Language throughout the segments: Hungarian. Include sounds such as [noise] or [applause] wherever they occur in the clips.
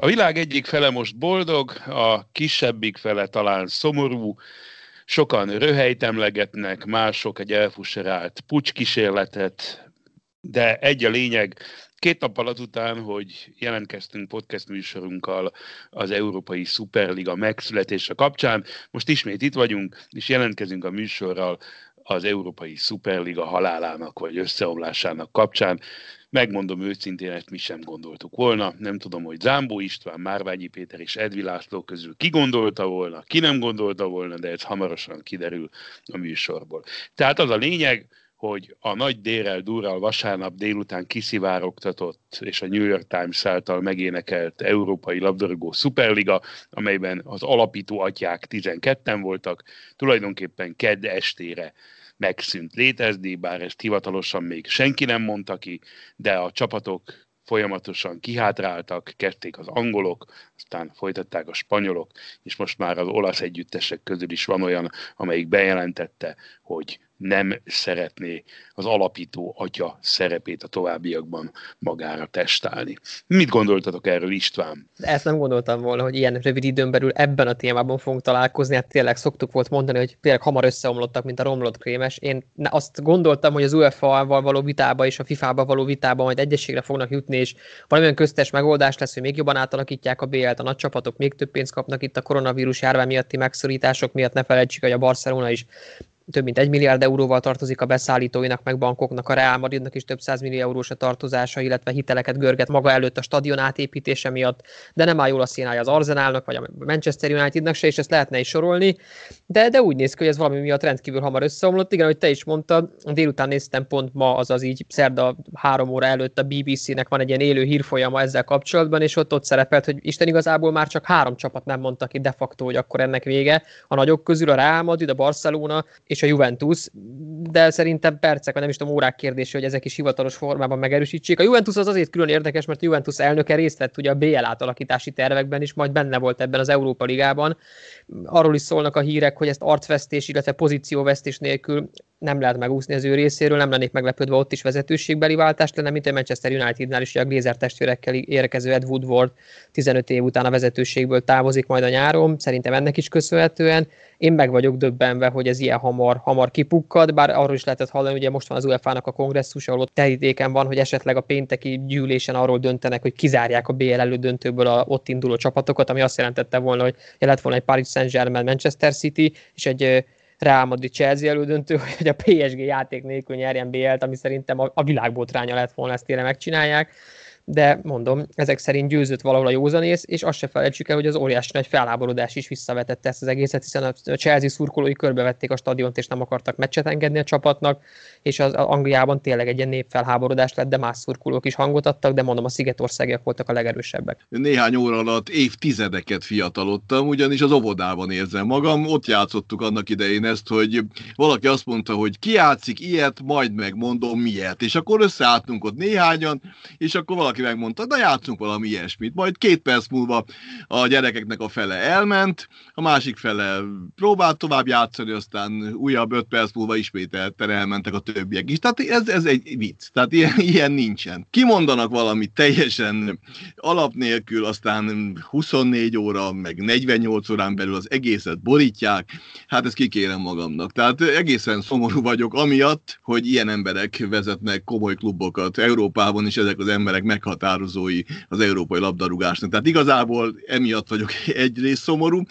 A világ egyik fele most boldog, a kisebbik fele talán szomorú, sokan röhelyt emlegetnek, mások egy elfuserált pucskísérletet, de egy a lényeg, Két nappal azután, hogy jelentkeztünk podcast műsorunkkal az Európai Superliga megszületése kapcsán, most ismét itt vagyunk, és jelentkezünk a műsorral az Európai Superliga halálának vagy összeomlásának kapcsán. Megmondom őszintén, ezt mi sem gondoltuk volna. Nem tudom, hogy Zámbó István, Márványi Péter és Edvi László közül ki gondolta volna, ki nem gondolta volna, de ez hamarosan kiderül a műsorból. Tehát az a lényeg, hogy a nagy dérel durral vasárnap délután kiszivárogtatott és a New York Times által megénekelt Európai Labdarúgó Superliga, amelyben az alapító atyák 12-en voltak, tulajdonképpen kedd estére megszűnt létezni, bár ezt hivatalosan még senki nem mondta ki, de a csapatok folyamatosan kihátráltak, kezdték az angolok, aztán folytatták a spanyolok, és most már az olasz együttesek közül is van olyan, amelyik bejelentette, hogy nem szeretné az alapító atya szerepét a továbbiakban magára testálni. Mit gondoltatok erről, István? Ezt nem gondoltam volna, hogy ilyen rövid időn belül ebben a témában fogunk találkozni. Hát tényleg szoktuk volt mondani, hogy tényleg hamar összeomlottak, mint a romlott krémes. Én azt gondoltam, hogy az UEFA-val való vitába és a FIFA-ba való vitába majd egyességre fognak jutni, és valamilyen köztes megoldás lesz, hogy még jobban átalakítják a BL-t, a nagy csapatok még több pénzt kapnak itt a koronavírus járvány miatti megszorítások miatt. Ne felejtsük, hogy a Barcelona is több mint egy milliárd euróval tartozik a beszállítóinak, meg bankoknak, a Real Madridnak is több millió eurós a tartozása, illetve hiteleket görget maga előtt a stadion átépítése miatt, de nem áll jól a színája az Arsenalnak, vagy a Manchester Unitednak se, és ezt lehetne is sorolni, de, de úgy néz ki, hogy ez valami miatt rendkívül hamar összeomlott. Igen, hogy te is mondtad, délután néztem pont ma, azaz így szerda három óra előtt a BBC-nek van egy ilyen élő hírfolyama ezzel kapcsolatban, és ott ott szerepelt, hogy Isten igazából már csak három csapat nem mondta ki de facto, hogy akkor ennek vége. A nagyok közül a Real Madrid, a Barcelona és és a Juventus, de szerintem percek, vagy nem is tudom, órák kérdése, hogy ezek is hivatalos formában megerősítsék. A Juventus az azért külön érdekes, mert a Juventus elnöke részt vett ugye a BL átalakítási tervekben is, majd benne volt ebben az Európa Ligában. Arról is szólnak a hírek, hogy ezt arcvesztés, illetve pozícióvesztés nélkül nem lehet megúszni az ő részéről, nem lennék meglepődve ott is vezetőségbeli váltást lenne, mint a Manchester Unitednál is, hogy a Glazer testvérekkel érkező Ed Woodward 15 év után a vezetőségből távozik majd a nyáron, szerintem ennek is köszönhetően. Én meg vagyok döbbenve, hogy ez ilyen hamar, hamar kipukkad, bár arról is lehetett hallani, ugye most van az UEFA-nak a kongresszus, ahol ott terítéken van, hogy esetleg a pénteki gyűlésen arról döntenek, hogy kizárják a BL elődöntőből a ott induló csapatokat, ami azt jelentette volna, hogy lett volna egy Paris Saint-Germain Manchester City, és egy Real Madrid Chelsea elődöntő, [laughs] hogy a PSG játék nélkül nyerjen BL-t, ami szerintem a, a világbotránya lett volna, ezt tényleg megcsinálják de mondom, ezek szerint győzött valahol a józanész, és azt se felejtsük el, hogy az óriási nagy felháborodás is visszavetette ezt az egészet, hiszen a Chelsea szurkolói körbevették a stadiont, és nem akartak meccset engedni a csapatnak, és az Angliában tényleg egy ilyen népfelháborodás lett, de más szurkolók is hangot adtak, de mondom, a szigetországiak voltak a legerősebbek. Néhány óra alatt évtizedeket fiatalodtam, ugyanis az óvodában érzem magam, ott játszottuk annak idején ezt, hogy valaki azt mondta, hogy ki játszik ilyet, majd megmondom miért, és akkor összeálltunk ott néhányan, és akkor valaki valaki megmondta, na játszunk valami ilyesmit. Majd két perc múlva a gyerekeknek a fele elment, a másik fele próbált tovább játszani, aztán újabb öt perc múlva ismételten elmentek a többiek is. Tehát ez, ez egy vicc. Tehát ilyen, [laughs] ilyen nincsen. Kimondanak valamit teljesen alap nélkül, aztán 24 óra, meg 48 órán belül az egészet borítják. Hát ezt kikérem magamnak. Tehát egészen szomorú vagyok amiatt, hogy ilyen emberek vezetnek komoly klubokat Európában, és ezek az emberek meg meghatározói az európai labdarúgásnak. Tehát igazából emiatt vagyok [laughs] egyrészt szomorú,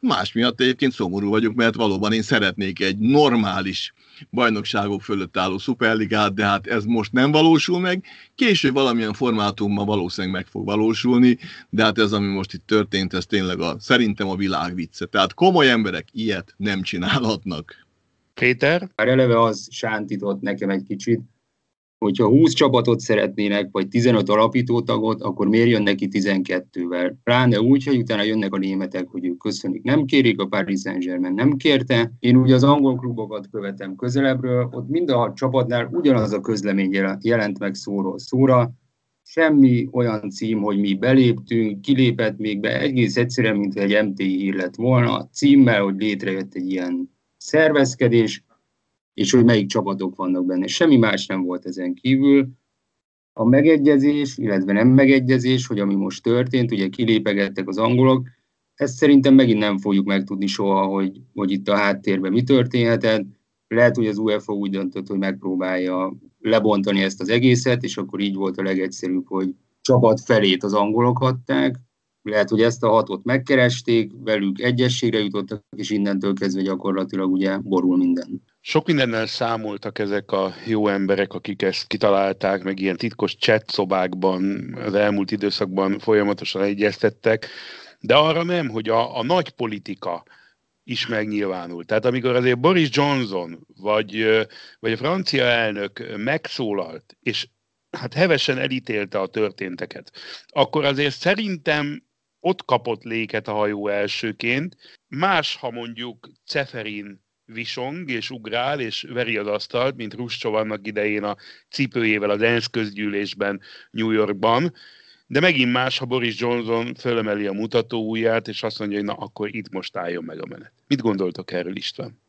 más miatt egyébként szomorú vagyok, mert valóban én szeretnék egy normális bajnokságok fölött álló szuperligát, de hát ez most nem valósul meg. Később valamilyen formátumban valószínűleg meg fog valósulni, de hát ez, ami most itt történt, ez tényleg a, szerintem a világ vicce. Tehát komoly emberek ilyet nem csinálhatnak. Péter? Már eleve az sántított nekem egy kicsit, hogyha 20 csapatot szeretnének, vagy 15 alapítótagot, akkor miért jön neki 12-vel? Pláne úgy, hogy utána jönnek a németek, hogy ők köszönik, nem kérik, a Paris Saint-Germain nem kérte. Én ugye az angol klubokat követem közelebbről, ott mind a csapatnál ugyanaz a közlemény jelent meg szóról szóra, semmi olyan cím, hogy mi beléptünk, kilépett még be, egész egyszerűen, mint egy MTI hír lett volna, címmel, hogy létrejött egy ilyen szervezkedés, és hogy melyik csapatok vannak benne. Semmi más nem volt ezen kívül. a megegyezés, illetve nem megegyezés, hogy ami most történt, ugye kilépegettek az angolok, ezt szerintem megint nem fogjuk megtudni soha, hogy, hogy itt a háttérben mi történhetett. Lehet, hogy az UEFA úgy döntött, hogy megpróbálja lebontani ezt az egészet, és akkor így volt a legegyszerűbb, hogy csapat felét az angolok hatták. Lehet, hogy ezt a hatot megkeresték, velük egyességre jutottak, és innentől kezdve gyakorlatilag ugye borul minden. Sok mindennel számoltak ezek a jó emberek, akik ezt kitalálták, meg ilyen titkos chat szobákban az elmúlt időszakban folyamatosan egyeztettek, de arra nem, hogy a, a nagy politika is megnyilvánul. Tehát amikor azért Boris Johnson vagy, vagy a francia elnök megszólalt, és hát hevesen elítélte a történteket, akkor azért szerintem ott kapott léket a hajó elsőként. Más, ha mondjuk Ceferin visong és ugrál és veri az asztalt, mint Ruscsov annak idején a cipőjével az ENSZ közgyűlésben New Yorkban, de megint más, ha Boris Johnson fölemeli a mutató ujját, és azt mondja, hogy na, akkor itt most álljon meg a menet. Mit gondoltok erről, István?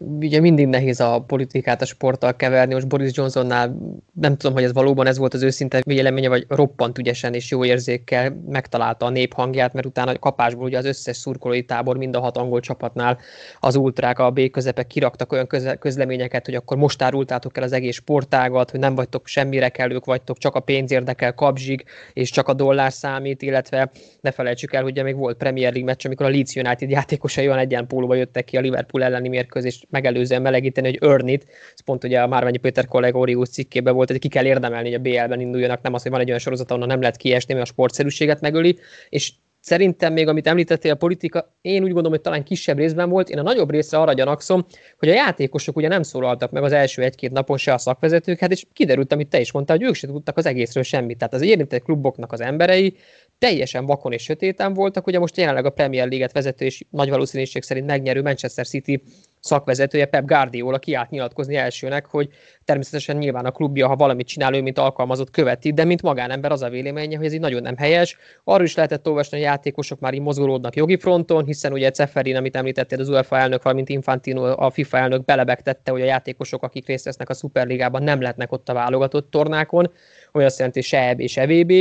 Ugye mindig nehéz a politikát a sporttal keverni, most Boris Johnsonnál nem tudom, hogy ez valóban ez volt az őszinte véleménye, vagy roppant ügyesen és jó érzékkel megtalálta a néphangját, mert utána a kapásból ugye az összes szurkolói tábor mind a hat angol csapatnál az ultrák, a B közepek kiraktak olyan közleményeket, hogy akkor most árultátok el az egész sportágat, hogy nem vagytok semmire kellők vagytok, csak a pénz érdekel kapzsig, és csak a dollár számít, illetve ne felejtsük el, hogy még volt Premier League meccs, amikor a Leeds United játékosai olyan egyenpólóba jöttek ki a Liverpool elleni mérkőzés megelőzően melegíteni, hogy earn ez pont ugye a Márványi Péter kollega Orius cikkében volt, hogy ki kell érdemelni, hogy a BL-ben induljanak, nem az, hogy van egy olyan sorozat, ahonnan nem lehet kiesni, mert a sportszerűséget megöli, és Szerintem még, amit említettél, a politika, én úgy gondolom, hogy talán kisebb részben volt. Én a nagyobb részre arra gyanakszom, hogy a játékosok ugye nem szólaltak meg az első egy-két napon se a szakvezetők, hát és kiderült, amit te is mondtál, hogy ők se tudtak az egészről semmit. Tehát az érintett kluboknak az emberei teljesen vakon és sötéten voltak. Ugye most jelenleg a Premier League-et vezető és nagy valószínűség szerint megnyerő Manchester City szakvezetője Pep Guardiola kiállt nyilatkozni elsőnek, hogy természetesen nyilván a klubja, ha valamit csinál, ő, mint alkalmazott követi, de mint magánember az a véleménye, hogy ez így nagyon nem helyes. Arról is lehetett olvasni, hogy a játékosok már így mozgolódnak jogi fronton, hiszen ugye Ceferin, amit említettél, az UEFA elnök, valamint Infantino, a FIFA elnök belebegtette, hogy a játékosok, akik részt vesznek a Superligában, nem lehetnek ott a válogatott tornákon ami azt jelenti, se EB, se EVB.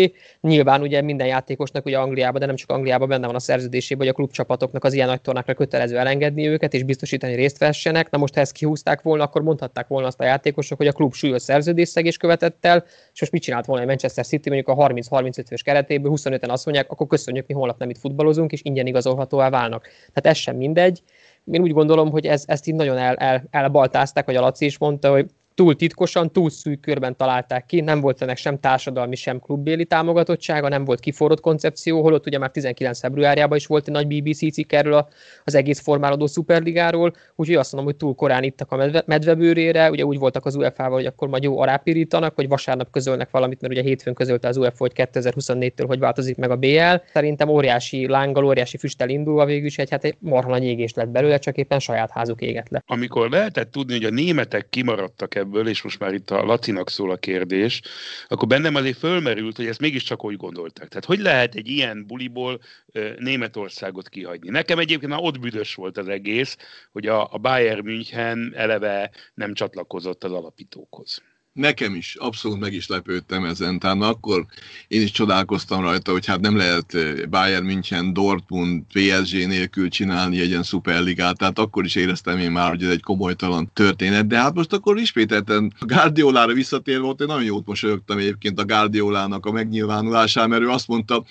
Nyilván ugye minden játékosnak ugye Angliában, de nem csak Angliában benne van a szerződésében, hogy a klubcsapatoknak az ilyen nagy tornákra kötelező elengedni őket és biztosítani részt vessenek. Na most, ha ezt kihúzták volna, akkor mondhatták volna azt a játékosok, hogy a klub súlyos szerződésszegés követett el, és most mit csinált volna a Manchester City mondjuk a 30-35 fős keretéből, 25-en azt mondják, akkor köszönjük, mi holnap nem itt futballozunk, és ingyen igazolhatóvá válnak. Tehát ez sem mindegy. Én úgy gondolom, hogy ez, ezt így nagyon el, el, elbaltázták, hogy a Laci is mondta, hogy túl titkosan, túl szűk körben találták ki, nem volt ennek sem társadalmi, sem klubbéli támogatottsága, nem volt kiforrott koncepció, holott ugye már 19 februárjában is volt egy nagy BBC cikk erről az egész formálódó szuperligáról, úgyhogy azt mondom, hogy túl korán ittak a medve, medvebőrére, ugye úgy voltak az UEFA-val, hogy akkor majd jó arápirítanak, hogy vasárnap közölnek valamit, mert ugye hétfőn közölte az UEFA, hogy 2024-től hogy változik meg a BL. Szerintem óriási lánggal, óriási füsttel indulva végül is egy, hát egy marha nagy égés lett belőle, csak éppen saját házuk éget le. Amikor lehetett tudni, hogy a németek kimaradtak ebből, és most már itt a Lacinak szól a kérdés, akkor bennem azért fölmerült, hogy ezt mégiscsak úgy gondolták. Tehát hogy lehet egy ilyen buliból Németországot kihagyni? Nekem egyébként már ott büdös volt az egész, hogy a, a Bayern München eleve nem csatlakozott az alapítókhoz. Nekem is, abszolút meg is lepődtem ezen. Tehát akkor én is csodálkoztam rajta, hogy hát nem lehet eh, Bayern München, Dortmund, PSG nélkül csinálni egy ilyen szuperligát. Tehát akkor is éreztem én már, hogy ez egy komolytalan történet. De hát most akkor ismételten a Guardiolára visszatérve volt, én nagyon jót mosolyogtam egyébként a Guardiolának a megnyilvánulásán, mert ő azt mondta,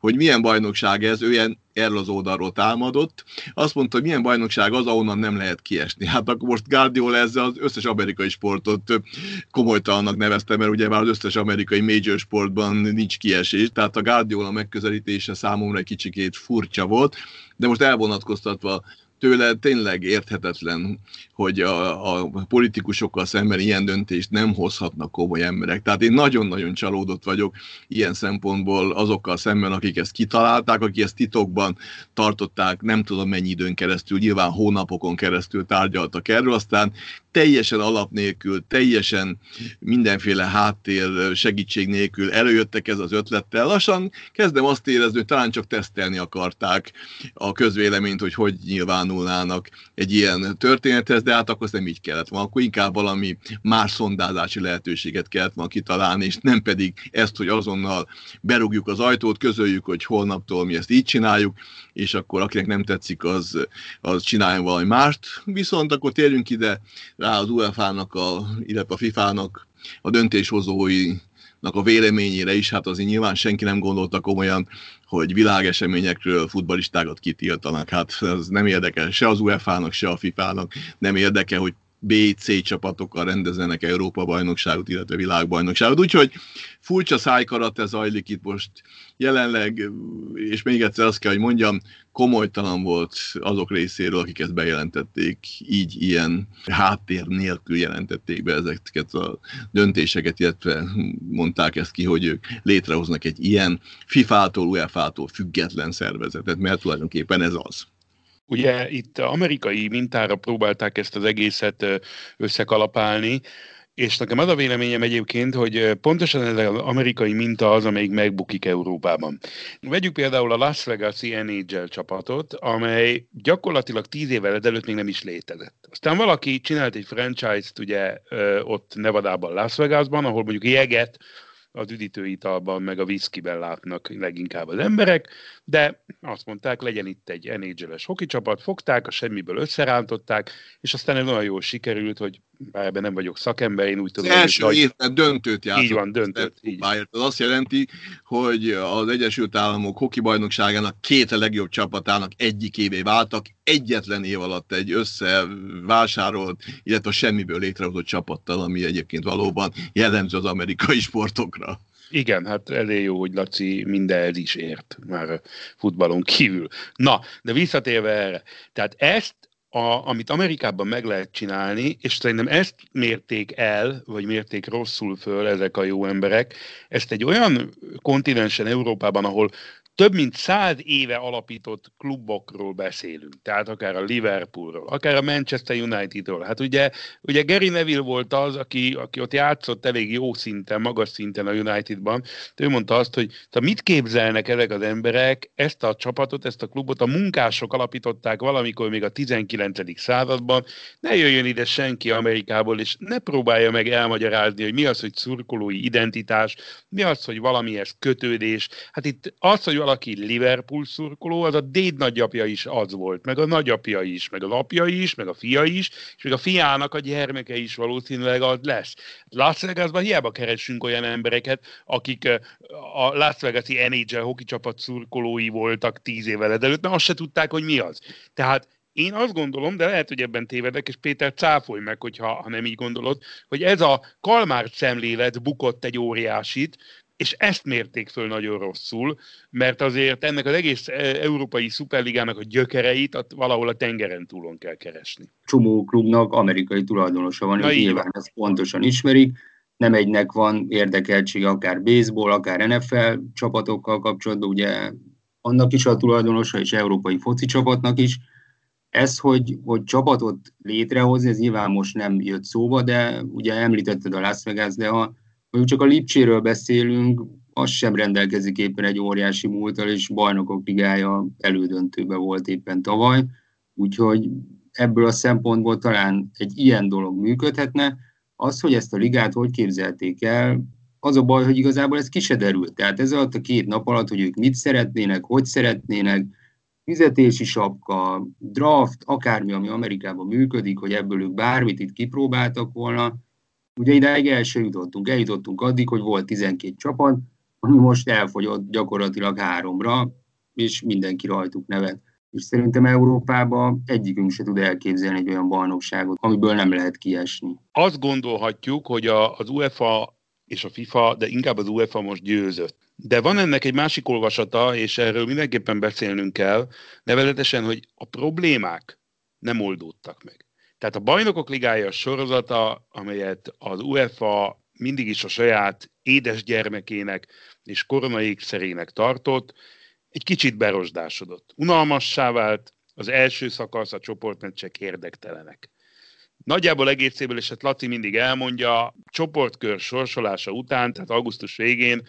hogy milyen bajnokság ez, ő ilyen erről az oldalról támadott. Azt mondta, hogy milyen bajnokság az, ahonnan nem lehet kiesni. Hát akkor most Guardiola ezzel az összes amerikai sportot komolytalannak nevezte, mert ugye már az összes amerikai major sportban nincs kiesés, tehát a Guardiola megközelítése számomra egy kicsikét furcsa volt, de most elvonatkoztatva tőle tényleg érthetetlen, hogy a, a politikusokkal szemben ilyen döntést nem hozhatnak komoly emberek. Tehát én nagyon-nagyon csalódott vagyok ilyen szempontból azokkal szemben, akik ezt kitalálták, akik ezt titokban tartották, nem tudom mennyi időn keresztül, nyilván hónapokon keresztül tárgyaltak erről, aztán teljesen alap nélkül, teljesen mindenféle háttér segítség nélkül előjöttek ez az ötlettel. Lassan kezdem azt érezni, hogy talán csak tesztelni akarták a közvéleményt, hogy hogy nyilván nyilvánulnának egy ilyen történethez, de hát akkor nem így kellett volna. Akkor inkább valami más szondázási lehetőséget kellett volna kitalálni, és nem pedig ezt, hogy azonnal berúgjuk az ajtót, közöljük, hogy holnaptól mi ezt így csináljuk, és akkor akinek nem tetszik, az, az csináljon valami mást. Viszont akkor térjünk ide rá az UEFA-nak, a, illetve a FIFA-nak a döntéshozói a véleményére is, hát azért nyilván senki nem gondolta komolyan, hogy világeseményekről futbalistákat kitiltanak. Hát ez nem érdekel se az UEFA-nak, se a FIFA-nak, nem érdekel, hogy B-C csapatokkal rendezenek Európa bajnokságot, illetve világbajnokságot. Úgyhogy furcsa szájkarate zajlik itt most jelenleg, és még egyszer azt kell, hogy mondjam, komolytalan volt azok részéről, akik ezt bejelentették, így ilyen háttér nélkül jelentették be ezeket a döntéseket, illetve mondták ezt ki, hogy ők létrehoznak egy ilyen FIFA-tól, UEFA-tól független szervezetet, mert tulajdonképpen ez az. Ugye itt amerikai mintára próbálták ezt az egészet összekalapálni, és nekem az a véleményem egyébként, hogy pontosan ez az amerikai minta az, amelyik megbukik Európában. Vegyük például a Las Vegas-i NHL csapatot, amely gyakorlatilag tíz évvel ezelőtt még nem is létezett. Aztán valaki csinált egy franchise-t ugye ott Nevadában, Las Vegasban, ahol mondjuk jeget az üdítőitalban, meg a viszkiben látnak leginkább az emberek, de azt mondták, legyen itt egy NHL-es hoki csapat, fogták, a semmiből összerántották, és aztán ez olyan jól sikerült, hogy bár ebben nem vagyok szakember, én úgy tudom, az első hogy évben döntőt játszott. Így van, döntőt. Így. Ez azt jelenti, hogy az Egyesült Államok hoki bajnokságának két legjobb csapatának egyik évé váltak, egyetlen év alatt egy összevásárolt, illetve semmiből létrehozott csapattal, ami egyébként valóban jellemző az amerikai sportokra. Igen, hát elég jó, hogy Laci mindenhez is ért már futballon kívül. Na, de visszatérve erre. Tehát ezt a, amit Amerikában meg lehet csinálni, és szerintem ezt mérték el, vagy mérték rosszul föl ezek a jó emberek, ezt egy olyan kontinensen Európában, ahol több mint száz éve alapított klubokról beszélünk, tehát akár a Liverpoolról, akár a Manchester Unitedról. Hát ugye, ugye Gary Neville volt az, aki, aki ott játszott elég jó szinten, magas szinten a Unitedban. Ő mondta azt, hogy mit képzelnek ezek az emberek, ezt a csapatot, ezt a klubot a munkások alapították valamikor még a 19. században, ne jöjjön ide senki Amerikából, és ne próbálja meg elmagyarázni, hogy mi az, hogy szurkolói identitás, mi az, hogy valamihez kötődés. Hát itt az, hogy valaki Liverpool szurkoló, az a déd nagyapja is az volt, meg a nagyapja is, meg az apja is, meg a fia is, és még a fiának a gyermeke is valószínűleg az lesz. Las Vegasban hiába keresünk olyan embereket, akik a Las Vegas-i NHL hoki csapat szurkolói voltak tíz évvel ezelőtt, mert azt se tudták, hogy mi az. Tehát én azt gondolom, de lehet, hogy ebben tévedek, és Péter cáfolj meg, hogyha, ha nem így gondolod, hogy ez a kalmár szemlélet bukott egy óriásit, és ezt mérték föl nagyon rosszul, mert azért ennek az egész e, európai szuperligának a gyökereit valahol a tengeren túlon kell keresni. Csomó klubnak amerikai tulajdonosa van, hogy nyilván ezt pontosan ismerik, nem egynek van érdekeltsége akár baseball, akár NFL csapatokkal kapcsolatban, ugye annak is a tulajdonosa, és európai foci csapatnak is. Ez, hogy, hogy csapatot létrehozni, ez nyilván most nem jött szóba, de ugye említetted a Las Vegas, de ha Mondjuk csak a Lipcséről beszélünk, az sem rendelkezik éppen egy óriási múltal, és bajnokok ligája elődöntőbe volt éppen tavaly, úgyhogy ebből a szempontból talán egy ilyen dolog működhetne. Az, hogy ezt a ligát hogy képzelték el, az a baj, hogy igazából ez ki se. Tehát ez alatt a két nap alatt, hogy ők mit szeretnének, hogy szeretnének, fizetési sapka, draft, akármi, ami Amerikában működik, hogy ebből ők bármit itt kipróbáltak volna, Ugye ideig el se jutottunk. Eljutottunk addig, hogy volt 12 csapat, ami most elfogyott gyakorlatilag háromra, és mindenki rajtuk nevet. És szerintem Európában egyikünk se tud elképzelni egy olyan bajnokságot, amiből nem lehet kiesni. Azt gondolhatjuk, hogy a, az UEFA és a FIFA, de inkább az UEFA most győzött. De van ennek egy másik olvasata, és erről mindenképpen beszélnünk kell, nevezetesen, hogy a problémák nem oldódtak meg. Tehát a Bajnokok Ligája sorozata, amelyet az UEFA mindig is a saját édes gyermekének és koronaékszerének tartott, egy kicsit berosdásodott. Unalmassá vált, az első szakasz, a csoportmeccsek érdektelenek. Nagyjából egészéből, és hát Laci mindig elmondja, csoportkör sorsolása után, tehát augusztus végén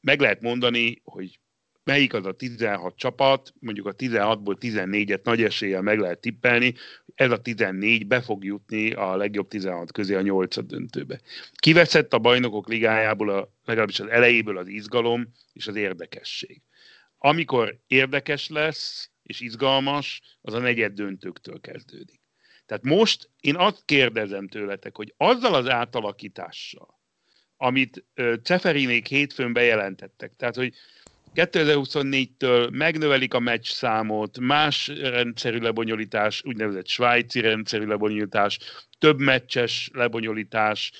meg lehet mondani, hogy melyik az a 16 csapat, mondjuk a 16-ból 14-et nagy eséllyel meg lehet tippelni, ez a 14 be fog jutni a legjobb 16 közé a 8 döntőbe. Kiveszett a bajnokok ligájából, a, legalábbis az elejéből az izgalom és az érdekesség. Amikor érdekes lesz és izgalmas, az a negyed döntőktől kezdődik. Tehát most én azt kérdezem tőletek, hogy azzal az átalakítással, amit Ceferinék hétfőn bejelentettek, tehát hogy 2024-től megnövelik a meccs számot, más rendszerű lebonyolítás, úgynevezett svájci rendszerű lebonyolítás, több meccses lebonyolítás.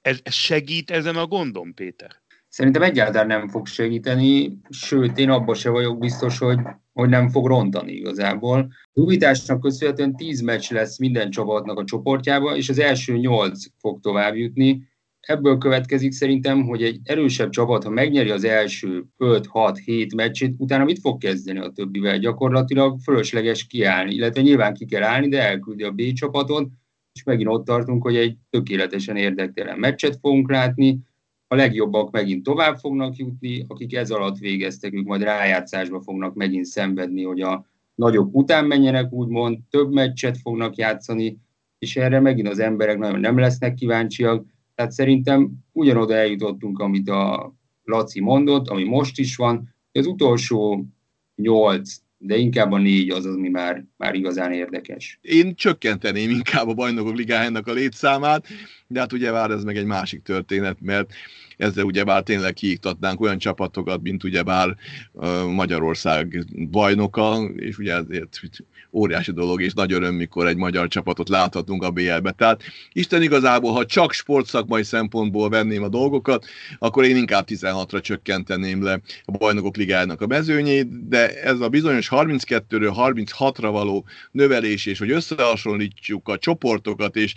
Ez, ez segít ezen a gondon, Péter? Szerintem egyáltalán nem fog segíteni, sőt, én abban se vagyok biztos, hogy, hogy nem fog rontani igazából. Újításnak köszönhetően 10 meccs lesz minden csapatnak a csoportjába, és az első 8 fog tovább jutni ebből következik szerintem, hogy egy erősebb csapat, ha megnyeri az első 5-6-7 meccsét, utána mit fog kezdeni a többivel? Gyakorlatilag fölösleges kiállni, illetve nyilván ki kell állni, de elküldi a B csapatot, és megint ott tartunk, hogy egy tökéletesen érdektelen meccset fogunk látni, a legjobbak megint tovább fognak jutni, akik ez alatt végeztek, ők majd rájátszásba fognak megint szenvedni, hogy a nagyobb után menjenek, úgymond több meccset fognak játszani, és erre megint az emberek nagyon nem lesznek kíváncsiak, tehát szerintem ugyanoda eljutottunk, amit a Laci mondott, ami most is van, az utolsó nyolc, de inkább a négy az, ami már, már igazán érdekes. Én csökkenteném inkább a bajnokok ligájának a létszámát, de hát ugye vár ez meg egy másik történet, mert ezzel ugyebár tényleg kiiktatnánk olyan csapatokat, mint ugyebár Magyarország bajnoka, és ugye ezért óriási dolog, és nagy öröm, mikor egy magyar csapatot láthatunk a BL-be. Tehát Isten igazából, ha csak sportszakmai szempontból venném a dolgokat, akkor én inkább 16-ra csökkenteném le a bajnokok ligájának a mezőnyét, de ez a bizonyos 32-ről 36-ra való növelés, és hogy összehasonlítjuk a csoportokat, és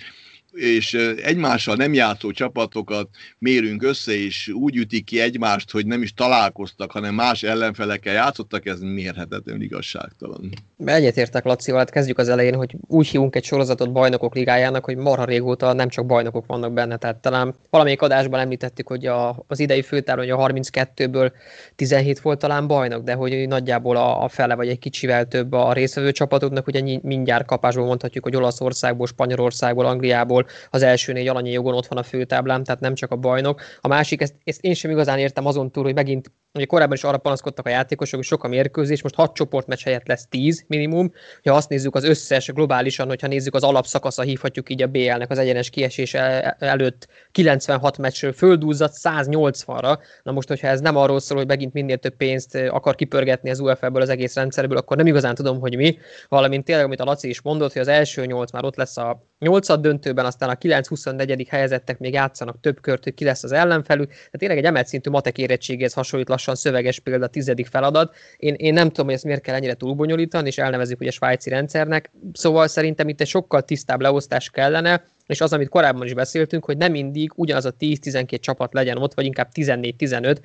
és egymással nem játszó csapatokat mérünk össze, és úgy ütik ki egymást, hogy nem is találkoztak, hanem más ellenfelekkel játszottak, ez mérhetetlen igazságtalan. Egyetértek Lacival, hát kezdjük az elején, hogy úgy hívunk egy sorozatot bajnokok ligájának, hogy marha régóta nem csak bajnokok vannak benne, tehát talán valamelyik adásban említettük, hogy a, az idei főtáron, hogy a 32-ből 17 volt talán bajnok, de hogy nagyjából a, a fele vagy egy kicsivel több a részvevő csapatoknak, ugye mindjárt kapásból mondhatjuk, hogy Olaszországból, Spanyolországból, Angliából, az első négy alanyi jogon ott van a főtáblám, tehát nem csak a bajnok. A másik, ezt, ezt én sem igazán értem azon túl, hogy megint Ugye korábban is arra panaszkodtak a játékosok, hogy sok a mérkőzés, most hat csoportmeccs helyett lesz 10 minimum. Ha azt nézzük az összes globálisan, hogyha nézzük az alapszakasza, hívhatjuk így a BL-nek az egyenes kiesés előtt 96 meccsről földúzat 180-ra. Na most, hogyha ez nem arról szól, hogy megint minél több pénzt akar kipörgetni az UEFA-ből az egész rendszerből, akkor nem igazán tudom, hogy mi. Valamint tényleg, amit a Laci is mondott, hogy az első nyolc már ott lesz a nyolcad döntőben, aztán a 9-24. helyezettek még játszanak több kört, hogy ki lesz az ellenfelük. Tehát tényleg egy emelt szintű matek érettségéhez hasonlít lassan szöveges példa tizedik feladat. Én, én nem tudom, hogy ezt miért kell ennyire túlbonyolítani, és elnevezik ugye svájci rendszernek. Szóval szerintem itt egy sokkal tisztább leosztás kellene, és az, amit korábban is beszéltünk, hogy nem mindig ugyanaz a 10-12 csapat legyen ott, vagy inkább 14-15,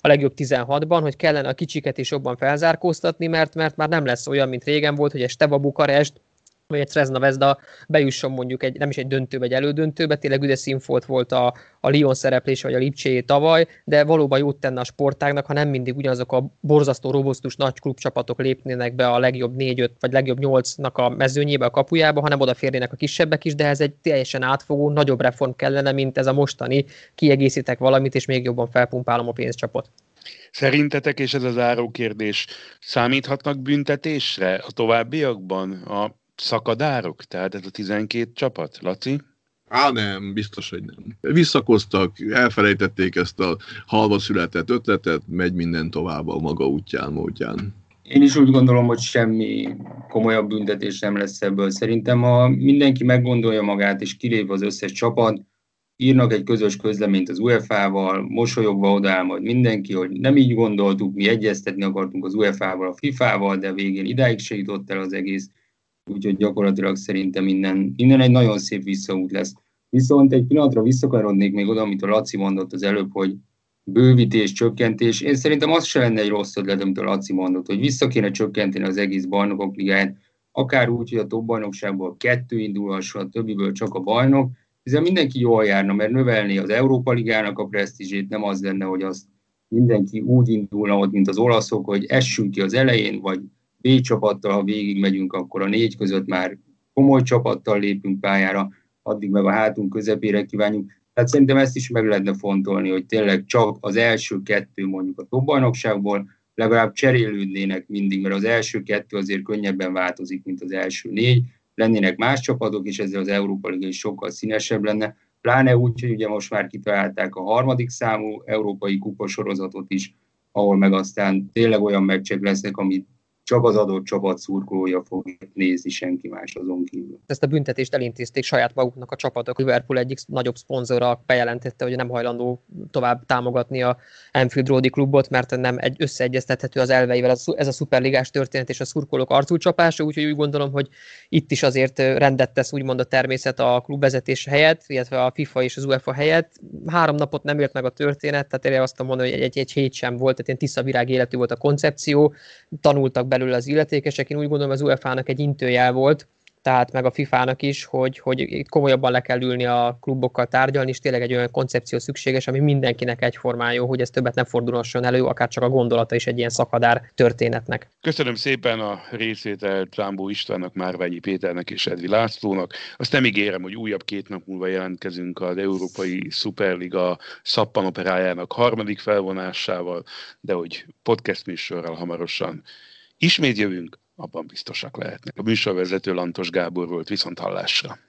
a legjobb 16-ban, hogy kellene a kicsiket is jobban felzárkóztatni, mert, mert már nem lesz olyan, mint régen volt, hogy egy Steva Bukarest vagy egy Trezna Vezda bejusson mondjuk egy, nem is egy döntőbe, egy elődöntőbe, tényleg üde színfolt volt a, a Lyon szereplése, vagy a Lipcséjé tavaly, de valóban jót tenne a sportágnak, ha nem mindig ugyanazok a borzasztó robosztus nagy klubcsapatok lépnének be a legjobb négy-öt, vagy legjobb nyolcnak a mezőnyébe, a kapujába, hanem odaférnének a kisebbek is, de ez egy teljesen átfogó, nagyobb reform kellene, mint ez a mostani, kiegészítek valamit, és még jobban felpumpálom a pénzcsapot. Szerintetek, és ez az áró kérdés, számíthatnak büntetésre a továbbiakban? A szakadárok? Tehát ez a 12 csapat, Laci? Á, nem, biztos, hogy nem. Visszakoztak, elfelejtették ezt a halva született ötletet, megy minden tovább a maga útján, módján. Én is úgy gondolom, hogy semmi komolyabb büntetés nem lesz ebből. Szerintem, ha mindenki meggondolja magát és kilép az összes csapat, írnak egy közös közleményt az UEFA-val, mosolyogva odáll majd mindenki, hogy nem így gondoltuk, mi egyeztetni akartunk az UEFA-val, a FIFA-val, de végén idáig se jutott el az egész úgyhogy gyakorlatilag szerintem minden, minden egy nagyon szép visszaút lesz. Viszont egy pillanatra visszakarodnék még oda, amit a Laci mondott az előbb, hogy bővítés, csökkentés. Én szerintem az se lenne egy rossz ötlet, amit a Laci mondott, hogy vissza kéne csökkenteni az egész bajnokok ligáját, akár úgy, hogy a top bajnokságból kettő indulhasson, a többiből csak a bajnok, hiszen mindenki jól járna, mert növelni az Európa Ligának a presztízsét, nem az lenne, hogy azt mindenki úgy indulna ott, mint az olaszok, hogy essünk ki az elején, vagy B csapattal, ha végig megyünk, akkor a négy között már komoly csapattal lépünk pályára, addig meg a hátunk közepére kívánjuk. Tehát szerintem ezt is meg lehetne fontolni, hogy tényleg csak az első kettő mondjuk a topbajnokságból legalább cserélődnének mindig, mert az első kettő azért könnyebben változik, mint az első négy, lennének más csapatok, és ezzel az Európa Liga is sokkal színesebb lenne, pláne úgy, hogy ugye most már kitalálták a harmadik számú európai kuposorozatot is, ahol meg aztán tényleg olyan meccsek lesznek, amit csak az adott csapat szurkolója fog nézni, senki más azon kívül. Ezt a büntetést elintézték saját maguknak a csapatok. Liverpool egyik nagyobb szponzora bejelentette, hogy nem hajlandó tovább támogatni a Anfield Roadi klubot, mert nem egy összeegyeztethető az elveivel ez a szuperligás történet és a szurkolók arcúcsapása, úgyhogy úgy gondolom, hogy itt is azért rendet tesz úgymond a természet a klubvezetés helyett, illetve a FIFA és az UEFA helyett. Három napot nem élt meg a történet, tehát én azt mondom, hogy egy, egy, egy hét sem volt, tehát ilyen tiszta virág életű volt a koncepció, tanultak belőle az illetékesek. Én úgy gondolom, az UEFA-nak egy intőjel volt, tehát meg a FIFA-nak is, hogy, hogy itt komolyabban le kell ülni a klubokkal tárgyalni, és tényleg egy olyan koncepció szükséges, ami mindenkinek egyformán jó, hogy ez többet nem fordulhasson elő, akár csak a gondolata is egy ilyen szakadár történetnek. Köszönöm szépen a részvételt Zámbó Istvánnak, Márványi Péternek és Edvi Lászlónak. Azt nem ígérem, hogy újabb két nap múlva jelentkezünk az Európai Szuperliga szappanoperájának harmadik felvonásával, de hogy podcast műsorral hamarosan Ismét jövünk, abban biztosak lehetnek. A műsorvezető Lantos Gábor volt viszont hallásra.